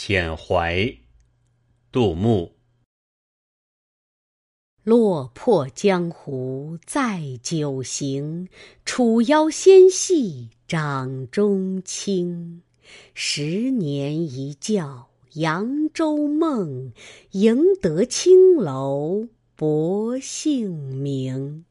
遣怀，杜牧。落魄江湖再酒行，楚腰纤细掌中轻。十年一觉扬州梦，赢得青楼薄幸名。